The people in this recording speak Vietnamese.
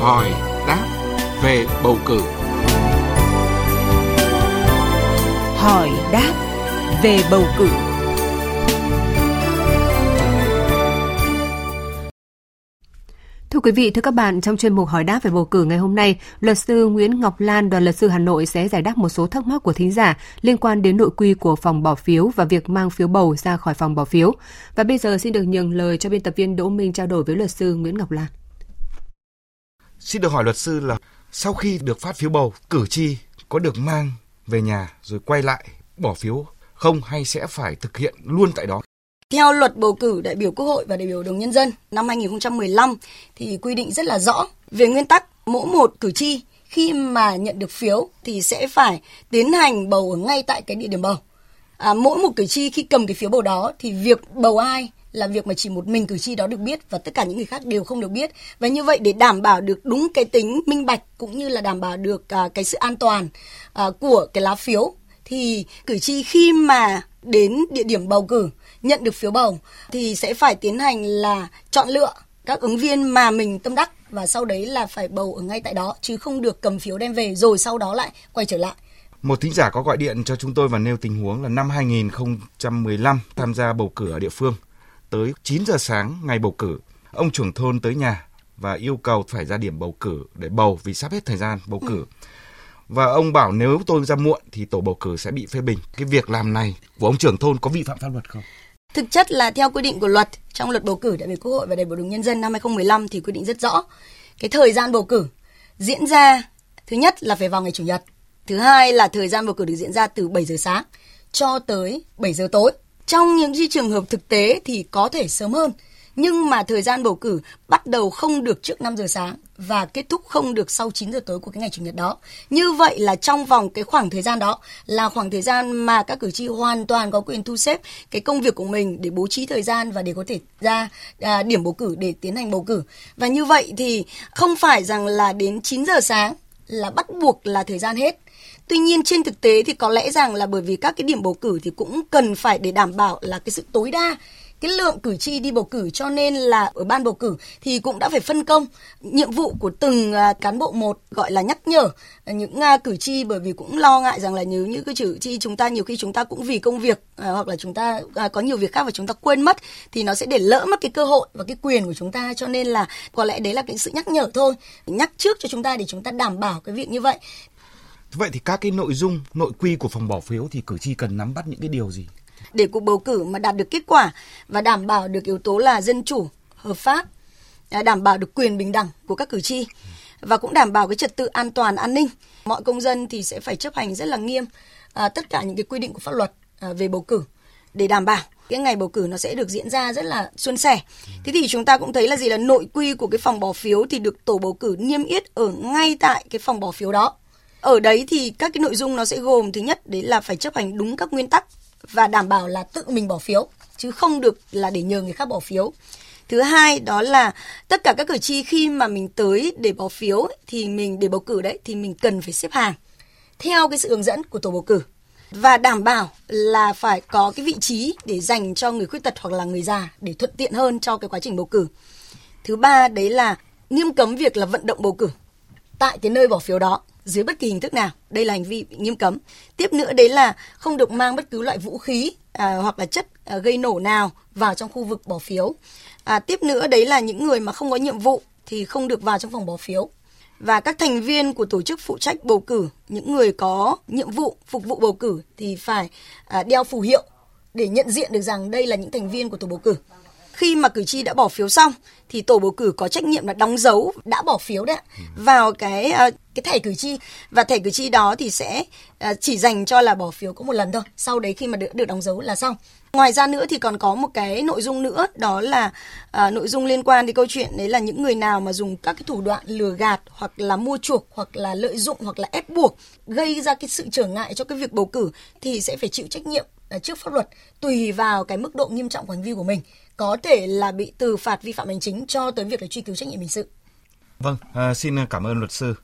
hỏi đáp về bầu cử. Hỏi đáp về bầu cử. Thưa quý vị, thưa các bạn, trong chuyên mục hỏi đáp về bầu cử ngày hôm nay, luật sư Nguyễn Ngọc Lan, đoàn luật sư Hà Nội sẽ giải đáp một số thắc mắc của thính giả liên quan đến nội quy của phòng bỏ phiếu và việc mang phiếu bầu ra khỏi phòng bỏ phiếu. Và bây giờ xin được nhường lời cho biên tập viên Đỗ Minh trao đổi với luật sư Nguyễn Ngọc Lan. Xin được hỏi luật sư là sau khi được phát phiếu bầu, cử tri có được mang về nhà rồi quay lại bỏ phiếu không hay sẽ phải thực hiện luôn tại đó? Theo luật bầu cử đại biểu Quốc hội và đại biểu Đồng nhân dân năm 2015 thì quy định rất là rõ về nguyên tắc mỗi một cử tri khi mà nhận được phiếu thì sẽ phải tiến hành bầu ở ngay tại cái địa điểm bầu. À, mỗi một cử tri khi cầm cái phiếu bầu đó thì việc bầu ai là việc mà chỉ một mình cử tri đó được biết và tất cả những người khác đều không được biết và như vậy để đảm bảo được đúng cái tính minh bạch cũng như là đảm bảo được à, cái sự an toàn à, của cái lá phiếu thì cử tri khi mà đến địa điểm bầu cử nhận được phiếu bầu thì sẽ phải tiến hành là chọn lựa các ứng viên mà mình tâm đắc và sau đấy là phải bầu ở ngay tại đó chứ không được cầm phiếu đem về rồi sau đó lại quay trở lại. Một thính giả có gọi điện cho chúng tôi và nêu tình huống là năm 2015 tham gia bầu cử ở địa phương. Tới 9 giờ sáng ngày bầu cử, ông trưởng thôn tới nhà và yêu cầu phải ra điểm bầu cử để bầu vì sắp hết thời gian bầu cử. Ừ. Và ông bảo nếu tôi ra muộn thì tổ bầu cử sẽ bị phê bình. Cái việc làm này của ông trưởng thôn có vi phạm pháp luật không? Thực chất là theo quy định của luật trong luật bầu cử đại biểu Quốc hội và đại biểu đồng nhân dân năm 2015 thì quy định rất rõ cái thời gian bầu cử diễn ra thứ nhất là phải vào ngày chủ nhật, thứ hai là thời gian bầu cử được diễn ra từ 7 giờ sáng cho tới 7 giờ tối. Trong những trường hợp thực tế thì có thể sớm hơn nhưng mà thời gian bầu cử bắt đầu không được trước 5 giờ sáng và kết thúc không được sau 9 giờ tối của cái ngày chủ nhật đó. Như vậy là trong vòng cái khoảng thời gian đó là khoảng thời gian mà các cử tri hoàn toàn có quyền thu xếp cái công việc của mình để bố trí thời gian và để có thể ra à, điểm bầu cử để tiến hành bầu cử. Và như vậy thì không phải rằng là đến 9 giờ sáng là bắt buộc là thời gian hết Tuy nhiên trên thực tế thì có lẽ rằng là bởi vì các cái điểm bầu cử thì cũng cần phải để đảm bảo là cái sự tối đa, cái lượng cử tri đi bầu cử. Cho nên là ở ban bầu cử thì cũng đã phải phân công nhiệm vụ của từng à, cán bộ một gọi là nhắc nhở. Những à, cử tri bởi vì cũng lo ngại rằng là nếu như cái cử tri chúng ta nhiều khi chúng ta cũng vì công việc à, hoặc là chúng ta có nhiều việc khác và chúng ta quên mất thì nó sẽ để lỡ mất cái cơ hội và cái quyền của chúng ta. Cho nên là có lẽ đấy là cái sự nhắc nhở thôi, nhắc trước cho chúng ta để chúng ta đảm bảo cái việc như vậy. Vậy thì các cái nội dung, nội quy của phòng bỏ phiếu thì cử tri cần nắm bắt những cái điều gì? để cuộc bầu cử mà đạt được kết quả và đảm bảo được yếu tố là dân chủ, hợp pháp, à, đảm bảo được quyền bình đẳng của các cử tri và cũng đảm bảo cái trật tự an toàn an ninh. Mọi công dân thì sẽ phải chấp hành rất là nghiêm à, tất cả những cái quy định của pháp luật à, về bầu cử để đảm bảo cái ngày bầu cử nó sẽ được diễn ra rất là suôn sẻ. Thế thì chúng ta cũng thấy là gì là nội quy của cái phòng bỏ phiếu thì được tổ bầu cử niêm yết ở ngay tại cái phòng bỏ phiếu đó. Ở đấy thì các cái nội dung nó sẽ gồm, thứ nhất, đấy là phải chấp hành đúng các nguyên tắc và đảm bảo là tự mình bỏ phiếu, chứ không được là để nhờ người khác bỏ phiếu. Thứ hai, đó là tất cả các cử tri khi mà mình tới để bỏ phiếu thì mình, để bầu cử đấy, thì mình cần phải xếp hàng theo cái sự hướng dẫn của tổ bầu cử và đảm bảo là phải có cái vị trí để dành cho người khuyết tật hoặc là người già để thuận tiện hơn cho cái quá trình bầu cử. Thứ ba, đấy là nghiêm cấm việc là vận động bầu cử tại cái nơi bỏ phiếu đó dưới bất kỳ hình thức nào. Đây là hành vi nghiêm cấm. Tiếp nữa đấy là không được mang bất cứ loại vũ khí à, hoặc là chất à, gây nổ nào vào trong khu vực bỏ phiếu. À, tiếp nữa đấy là những người mà không có nhiệm vụ thì không được vào trong phòng bỏ phiếu. Và các thành viên của tổ chức phụ trách bầu cử, những người có nhiệm vụ phục vụ bầu cử thì phải à, đeo phù hiệu để nhận diện được rằng đây là những thành viên của tổ bầu cử khi mà cử tri đã bỏ phiếu xong thì tổ bầu cử có trách nhiệm là đóng dấu đã bỏ phiếu đấy vào cái ờ, cái thẻ cử tri. Và thẻ cử tri đó thì sẽ ờ, chỉ dành cho là bỏ phiếu có một lần thôi. Sau đấy khi mà được được đóng dấu là xong. Ngoài ra nữa thì còn có một cái nội dung nữa đó là à, nội dung liên quan đến câu chuyện đấy là những người nào mà dùng các cái thủ đoạn lừa gạt hoặc là mua chuộc hoặc là lợi dụng hoặc là ép buộc gây ra cái sự trở ngại cho cái việc bầu cử thì sẽ phải chịu trách nhiệm À, trước pháp luật tùy vào cái mức độ nghiêm trọng của hành vi của mình có thể là bị từ phạt vi phạm hành chính cho tới việc là truy cứu trách nhiệm hình sự. Vâng, à, xin cảm ơn luật sư.